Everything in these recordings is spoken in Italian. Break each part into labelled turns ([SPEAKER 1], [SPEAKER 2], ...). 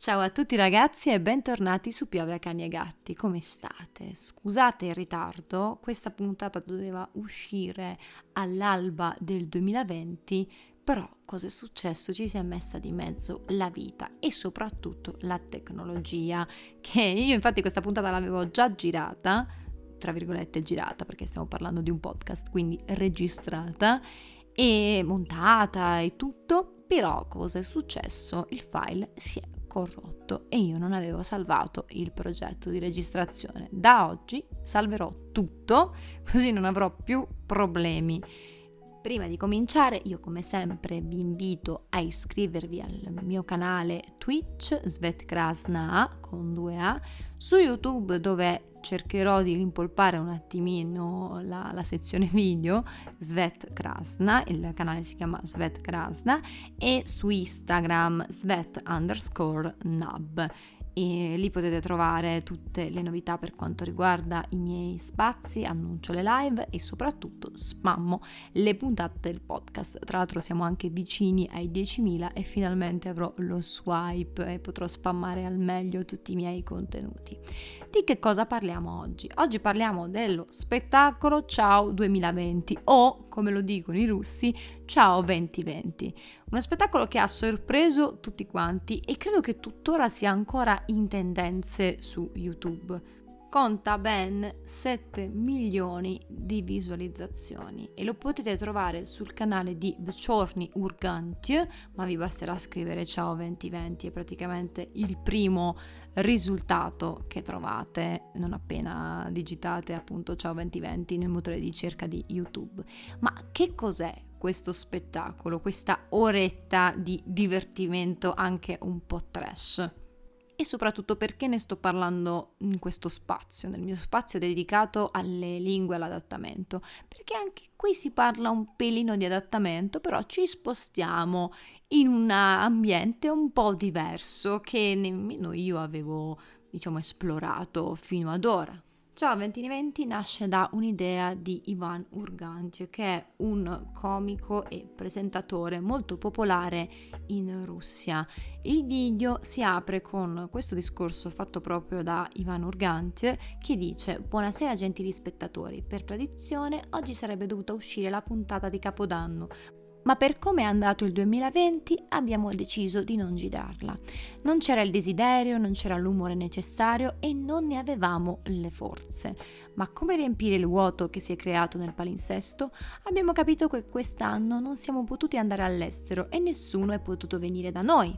[SPEAKER 1] Ciao a tutti ragazzi e bentornati su Piove a Cani e Gatti, come state? Scusate il ritardo, questa puntata doveva uscire all'alba del 2020, però cosa è successo? Ci si è messa di mezzo la vita e soprattutto la tecnologia, che io infatti questa puntata l'avevo già girata, tra virgolette girata perché stiamo parlando di un podcast, quindi registrata e montata e tutto, però cosa è successo? Il file si è corrotto e io non avevo salvato il progetto di registrazione. Da oggi salverò tutto, così non avrò più problemi. Prima di cominciare, io come sempre vi invito a iscrivervi al mio canale Twitch Svet Krasna con 2A, su YouTube dove cercherò di rimpolpare un attimino la, la, sezione video Svet Krasna, il canale si chiama Svet Krasna e su Instagram Svet underscore nab e lì potete trovare tutte le novità per quanto riguarda i miei spazi, annuncio le live e soprattutto spammo le puntate del podcast. Tra l'altro siamo anche vicini ai 10.000 e finalmente avrò lo swipe e potrò spammare al meglio tutti i miei contenuti. Di che cosa parliamo oggi? Oggi parliamo dello spettacolo Ciao 2020 o, come lo dicono i russi, Ciao 2020. Uno spettacolo che ha sorpreso tutti quanti e credo che tuttora sia ancora in tendenze su YouTube. Conta ben 7 milioni di visualizzazioni e lo potete trovare sul canale di Vchorny Urgantie, ma vi basterà scrivere Ciao 2020, è praticamente il primo risultato che trovate non appena digitate appunto Ciao 2020 nel motore di ricerca di YouTube. Ma che cos'è questo spettacolo, questa oretta di divertimento anche un po' trash? e soprattutto perché ne sto parlando in questo spazio, nel mio spazio dedicato alle lingue e all'adattamento, perché anche qui si parla un pelino di adattamento, però ci spostiamo in un ambiente un po' diverso che nemmeno io avevo, diciamo, esplorato fino ad ora. Ciao 2020 nasce da un'idea di Ivan Urgantiev, che è un comico e presentatore molto popolare in Russia. Il video si apre con questo discorso fatto proprio da Ivan Urgantiev che dice Buonasera gentili spettatori, per tradizione oggi sarebbe dovuta uscire la puntata di Capodanno, ma per come è andato il 2020 abbiamo deciso di non girarla. Non c'era il desiderio, non c'era l'umore necessario e non ne avevamo le forze. Ma come riempire il vuoto che si è creato nel palinsesto? Abbiamo capito che quest'anno non siamo potuti andare all'estero e nessuno è potuto venire da noi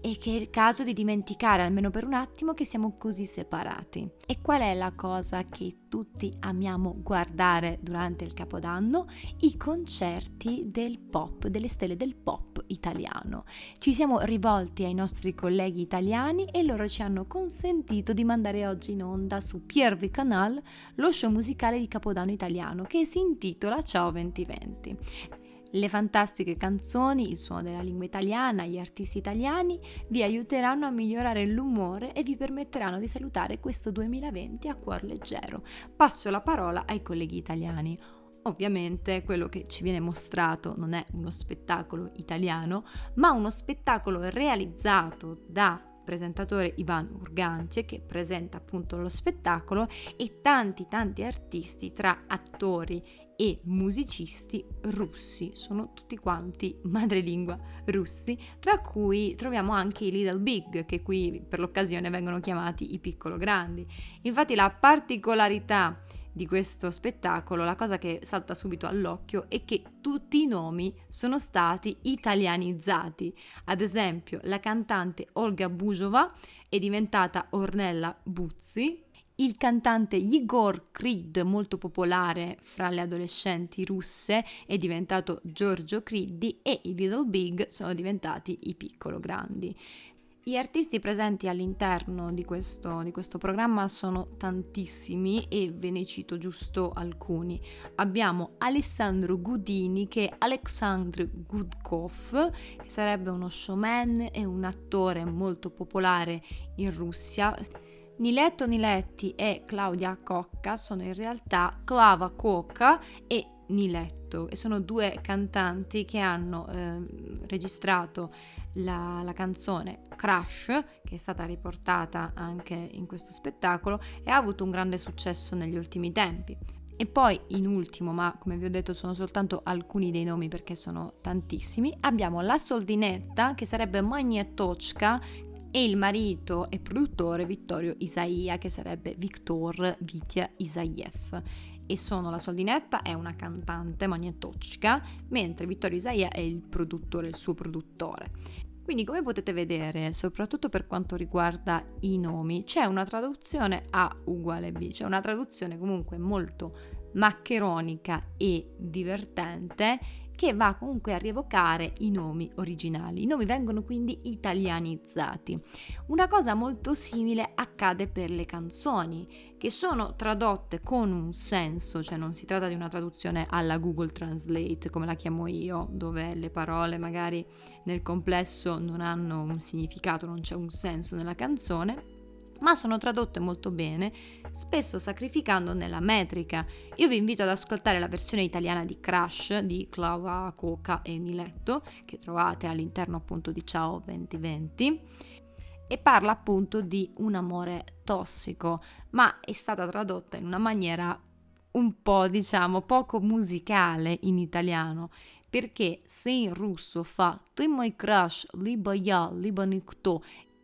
[SPEAKER 1] e che è il caso di dimenticare almeno per un attimo che siamo così separati. E qual è la cosa che tutti amiamo guardare durante il Capodanno? I concerti del pop, delle stelle del pop italiano. Ci siamo rivolti ai nostri colleghi italiani e loro ci hanno consentito di mandare oggi in onda su Piervi Canal lo show musicale di Capodanno italiano che si intitola Ciao 2020. Le fantastiche canzoni, il suono della lingua italiana, gli artisti italiani vi aiuteranno a migliorare l'umore e vi permetteranno di salutare questo 2020 a cuor leggero. Passo la parola ai colleghi italiani. Ovviamente quello che ci viene mostrato non è uno spettacolo italiano, ma uno spettacolo realizzato da presentatore Ivan Urgantie che presenta appunto lo spettacolo e tanti tanti artisti tra attori e musicisti russi, sono tutti quanti madrelingua russi, tra cui troviamo anche i Little Big, che qui per l'occasione vengono chiamati i piccolo grandi. Infatti la particolarità di questo spettacolo, la cosa che salta subito all'occhio è che tutti i nomi sono stati italianizzati. Ad esempio, la cantante Olga Bujova è diventata Ornella Buzzi, il cantante Igor Krid, molto popolare fra le adolescenti russe, è diventato Giorgio Criddi e i Little Big sono diventati i piccolo grandi. Gli artisti presenti all'interno di questo, di questo, programma sono tantissimi e ve ne cito giusto alcuni. Abbiamo Alessandro Gudini che è Alexandr Gudkov, che sarebbe uno showman e un attore molto popolare in Russia. Niletto Niletti e Claudia Cocca sono in realtà Clava Cocca e Niletto e sono due cantanti che hanno eh, registrato la, la, canzone Crash, che è stata riportata anche in questo spettacolo e ha avuto un grande successo negli ultimi tempi. E poi, in ultimo, ma come vi ho detto sono soltanto alcuni dei nomi perché sono tantissimi, abbiamo la soldinetta che sarebbe Magnetochka e il marito e produttore Vittorio Isaia che sarebbe Viktor Vitya Isaiev e sono la soldinetta è una cantante magnetochka mentre Vittorio Isaia è il produttore, il suo produttore. Quindi come potete vedere, soprattutto per quanto riguarda i nomi, c'è una traduzione A uguale B, cioè una traduzione comunque molto maccheronica e divertente che va comunque a rievocare i nomi originali. I nomi vengono quindi italianizzati. Una cosa molto simile accade per le canzoni, che sono tradotte con un senso, cioè non si tratta di una traduzione alla Google Translate, come la chiamo io, dove le parole magari nel complesso non hanno un significato, non c'è un senso nella canzone ma sono tradotte molto bene, spesso sacrificando nella metrica. Io vi invito ad ascoltare la versione italiana di Crash di Clava, Coca e Miletto, che trovate all'interno appunto di Ciao 2020 e parla appunto di un amore tossico, ma è stata tradotta in una maniera un po' diciamo poco musicale in italiano, perché se in russo fa Ты мой краш, либо я, либо никто,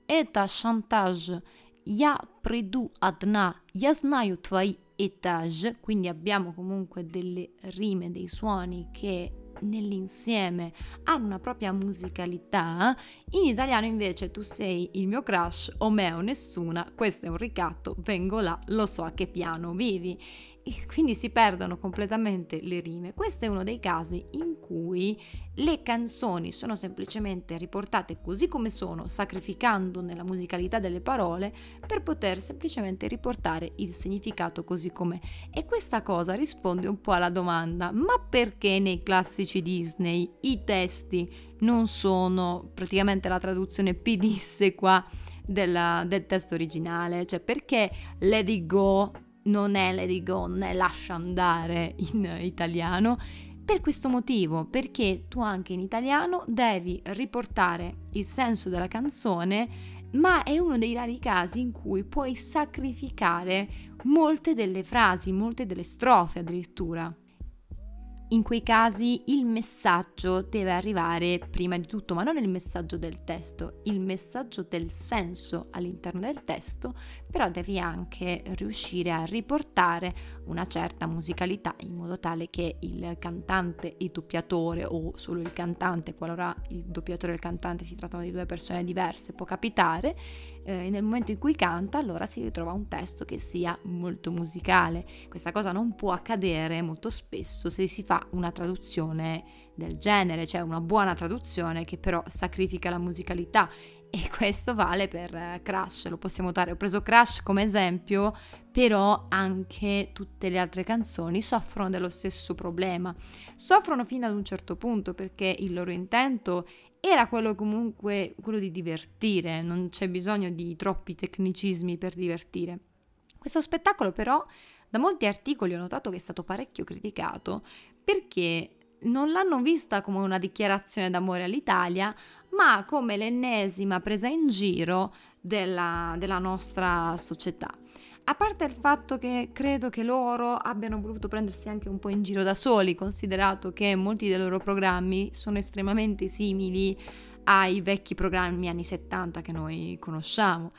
[SPEAKER 1] это шантаж Я приду одна, я знаю твои etage, quindi abbiamo comunque delle rime, dei suoni che nell'insieme hanno una propria musicalità. In italiano invece tu sei il mio crush o me o nessuna, questo è un ricatto, vengo là, lo so a che piano vivi e quindi si perdono completamente le rime. Questo è uno dei casi in cui le canzoni sono semplicemente riportate così come sono, sacrificando nella musicalità delle parole per poter semplicemente riportare il significato così com'è. E questa cosa risponde un po' alla domanda: ma perché nei classici Disney i testi non sono praticamente la traduzione pedissequa del testo originale? Cioè perché Lady Go non è Lady Go, non è lascia andare in italiano. Per questo motivo, perché tu anche in italiano devi riportare il senso della canzone, ma è uno dei rari casi in cui puoi sacrificare molte delle frasi, molte delle strofe addirittura. In quei casi il messaggio deve arrivare prima di tutto, ma non il messaggio del testo, il messaggio del senso all'interno del testo, però devi anche riuscire a riportare una certa musicalità in modo tale che il cantante e il doppiatore o solo il cantante, qualora il doppiatore e il cantante si trattano di due persone diverse, può capitare, eh, nel momento in cui canta allora si ritrova un testo che sia molto musicale. Questa cosa non può accadere molto spesso se si fa una traduzione del genere, cioè una buona traduzione che però sacrifica la musicalità e questo vale per eh, Crash, lo possiamo notare. Ho preso Crash come esempio, però anche tutte le altre canzoni soffrono dello stesso problema. Soffrono fino ad un certo punto perché il loro intento era quello comunque quello di divertire, non c'è bisogno di troppi tecnicismi per divertire. Questo spettacolo però da molti articoli ho notato che è stato parecchio criticato perché non l'hanno vista come una dichiarazione d'amore all'Italia, ma come l'ennesima presa in giro della, della nostra società. A parte il fatto che credo che loro abbiano voluto prendersi anche un po' in giro da soli, considerato che molti dei loro programmi sono estremamente simili ai vecchi programmi anni 70 che noi conosciamo.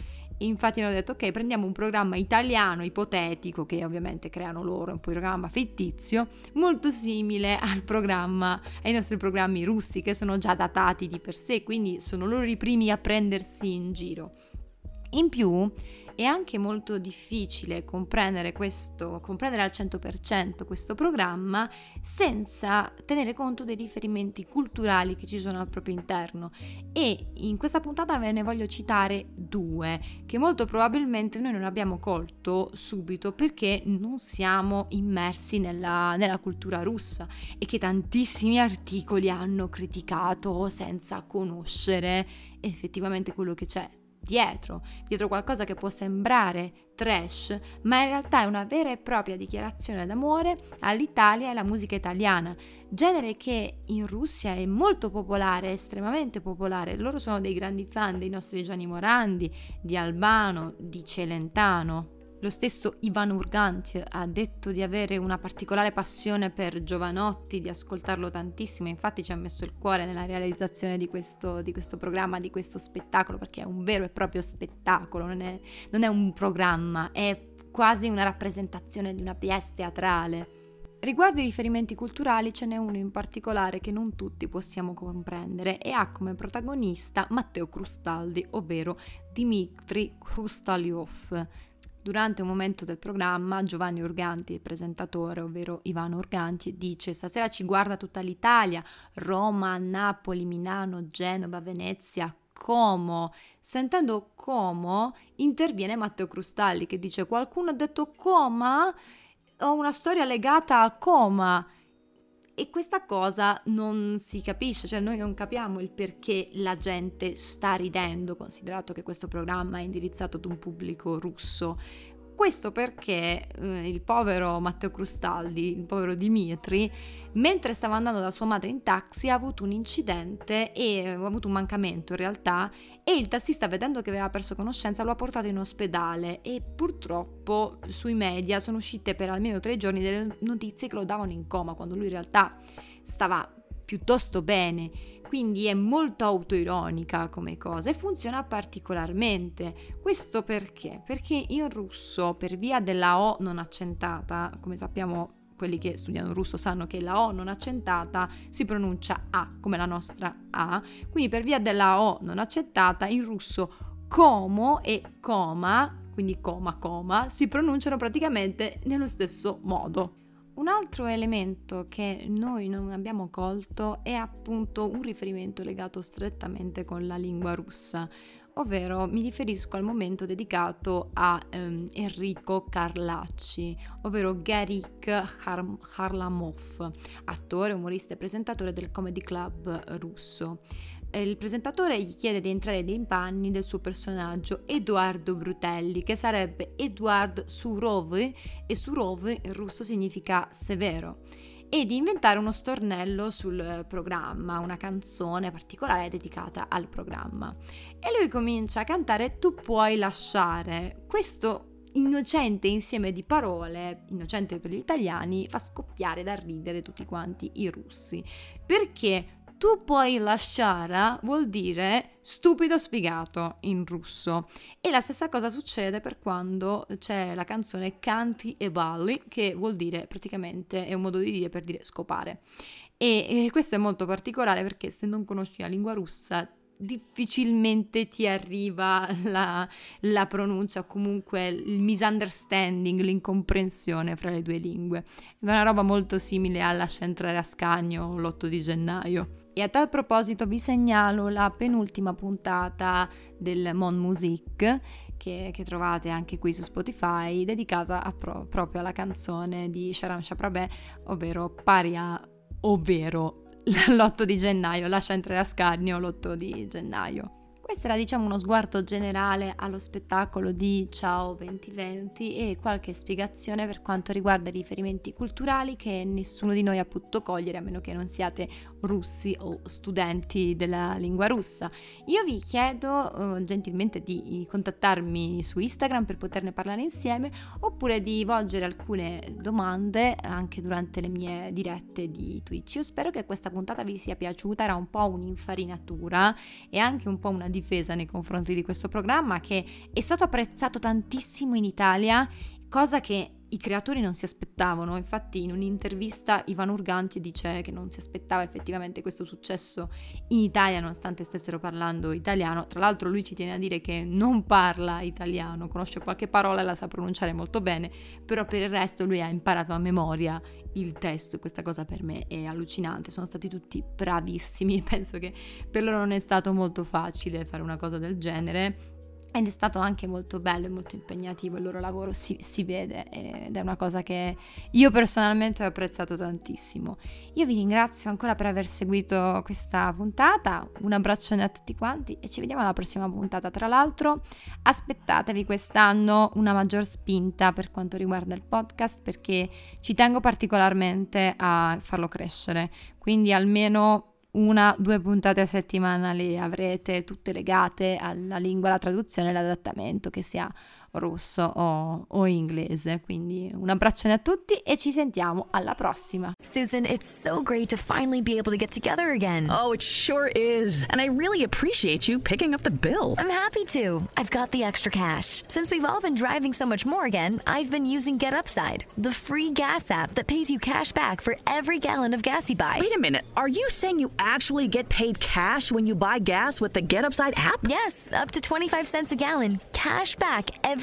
[SPEAKER 1] Infatti hanno detto ok, prendiamo un programma italiano ipotetico che ovviamente creano loro, un programma fittizio, molto simile al programma, ai nostri programmi russi che sono già datati di per sé, quindi sono loro i primi a prendersi in giro. In più, è anche molto difficile comprendere, questo, comprendere al 100% questo programma senza tenere conto dei riferimenti culturali che ci sono al proprio interno. E in questa puntata ve ne voglio citare due che molto probabilmente noi non abbiamo colto subito perché non siamo immersi nella, nella cultura russa e che tantissimi articoli hanno criticato senza conoscere effettivamente quello che c'è dietro, dietro qualcosa che può sembrare trash, ma in realtà è una vera e propria dichiarazione d'amore all'Italia e alla musica italiana, genere che in Russia è molto popolare, estremamente popolare. Loro sono dei grandi fan dei nostri Gianni Morandi, di Albano, di Celentano. Lo stesso Ivan Urgant ha detto di avere una particolare passione per Giovanotti, di ascoltarlo tantissimo, infatti ci ha messo il cuore nella realizzazione di questo, di questo programma, di questo spettacolo, perché è un vero e proprio spettacolo, non è, non è un programma, è quasi una rappresentazione di una pièce teatrale. Riguardo i riferimenti culturali ce n'è uno in particolare che non tutti possiamo comprendere e ha come protagonista Matteo Crustaldi, ovvero Dmitry Krustaliov. Durante un momento del programma Giovanni Urganti, il presentatore, ovvero Ivano Urganti, dice stasera ci guarda tutta l'Italia, Roma, Napoli, Milano, Genova, Venezia, Como. Sentendo Como interviene Matteo Crustalli che dice qualcuno ha detto coma? Ho una storia legata al coma. E questa cosa non si capisce, cioè noi non capiamo il perché la gente sta ridendo, considerato che questo programma è indirizzato ad un pubblico russo. Questo perché eh, il povero Matteo Crustaldi, il povero Dimitri, mentre stava andando da sua madre in taxi ha avuto un incidente e ha avuto un mancamento in realtà e il tassista vedendo che aveva perso conoscenza lo ha portato in ospedale. E purtroppo sui media sono uscite per almeno tre giorni delle notizie che lo davano in coma quando lui in realtà stava piuttosto bene quindi è molto autoironica come cosa e funziona particolarmente. Questo perché? Perché in russo, per via della O non accentata, come sappiamo quelli che studiano russo sanno che la O non accentata si pronuncia A come la nostra A, quindi per via della O non accentata in russo como e coma, quindi coma coma, si pronunciano praticamente nello stesso modo. Un altro elemento che noi non abbiamo colto è appunto un riferimento legato strettamente con la lingua russa, ovvero mi riferisco al momento dedicato a um, Enrico Carlacci, ovvero Garik Har- Harlamov, attore, umorista e presentatore del comedy club russo il presentatore gli chiede di entrare nei panni del suo personaggio Edoardo Brutelli, che sarebbe Eduard Surov, e Surov in russo significa severo, e di inventare uno stornello sul programma, una canzone particolare dedicata al programma. E lui comincia a cantare Tu puoi lasciare. Questo innocente insieme di parole, innocente per gli italiani, fa scoppiare da ridere tutti quanti i russi. Perché tu puoi lasciare vuol dire stupido sfigato in russo. E la stessa cosa succede per quando c'è la canzone Canti e balli, che vuol dire praticamente è un modo di dire per dire scopare. E, e questo è molto particolare perché se non conosci la lingua russa difficilmente ti arriva la, la, pronuncia o comunque il misunderstanding, l'incomprensione fra le due lingue. È una roba molto simile alla Lascia entrare a Scagno l'8 di gennaio. E a tal proposito vi segnalo la penultima puntata del Mon Musique che, che, trovate anche qui su Spotify, dedicata pro, proprio alla canzone di Sharam Shaprabeh, ovvero Paria, ovvero l'8 di gennaio, lascia entrare a Scarnio l'8 di gennaio. Questo era diciamo uno sguardo generale allo spettacolo di Ciao 2020 e qualche spiegazione per quanto riguarda i riferimenti culturali che nessuno di noi ha potuto cogliere a meno che non siate russi o studenti della lingua russa. Io vi chiedo uh, gentilmente di contattarmi su Instagram per poterne parlare insieme oppure di volgere alcune domande anche durante le mie dirette di Twitch. Io spero che questa puntata vi sia piaciuta, era un po' un'infarinatura e anche un po' una difesa nei confronti di questo programma che è stato apprezzato tantissimo in Italia, cosa che i creatori non si aspettavano. Infatti, in un'intervista Ivan Urganti dice che non si aspettava effettivamente questo successo in Italia, nonostante stessero parlando italiano. Tra l'altro, lui ci tiene a dire che non parla italiano, conosce qualche parola e la sa pronunciare molto bene, però per il resto lui ha imparato a memoria il testo. Questa cosa per me è allucinante. Sono stati tutti bravissimi penso che per loro non è stato molto facile fare una cosa del genere ed è stato anche molto bello e molto impegnativo il loro lavoro, si, si, vede ed è una cosa che io personalmente ho apprezzato tantissimo. Io vi ringrazio ancora per aver seguito questa puntata, un abbraccione a tutti quanti e ci vediamo alla prossima puntata. Tra l'altro aspettatevi quest'anno una maggior spinta per quanto riguarda il podcast perché ci tengo particolarmente a farlo crescere, quindi almeno una, due puntate a settimana le avrete tutte legate alla lingua, alla traduzione e all'adattamento, che sia russo o, o inglese. Quindi un abbraccione a tutti e ci sentiamo alla prossima.
[SPEAKER 2] Susan, it's so great to finally be able to get together again.
[SPEAKER 3] Oh, it sure is. And I really appreciate you picking up the bill.
[SPEAKER 2] I'm happy to. I've got the extra cash. Since we've all been driving so much more again, I've been using Get Upside, the free gas app that pays you cash back for every gallon of gas you buy.
[SPEAKER 3] Wait a minute. Are you saying you actually get paid cash when you buy gas with the Get Upside app?
[SPEAKER 2] Yes, up to 25 cents a gallon. Cash back every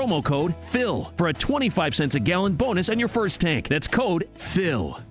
[SPEAKER 4] promo code PHIL for a 25 cents a gallon bonus on your first tank. That's code PHIL.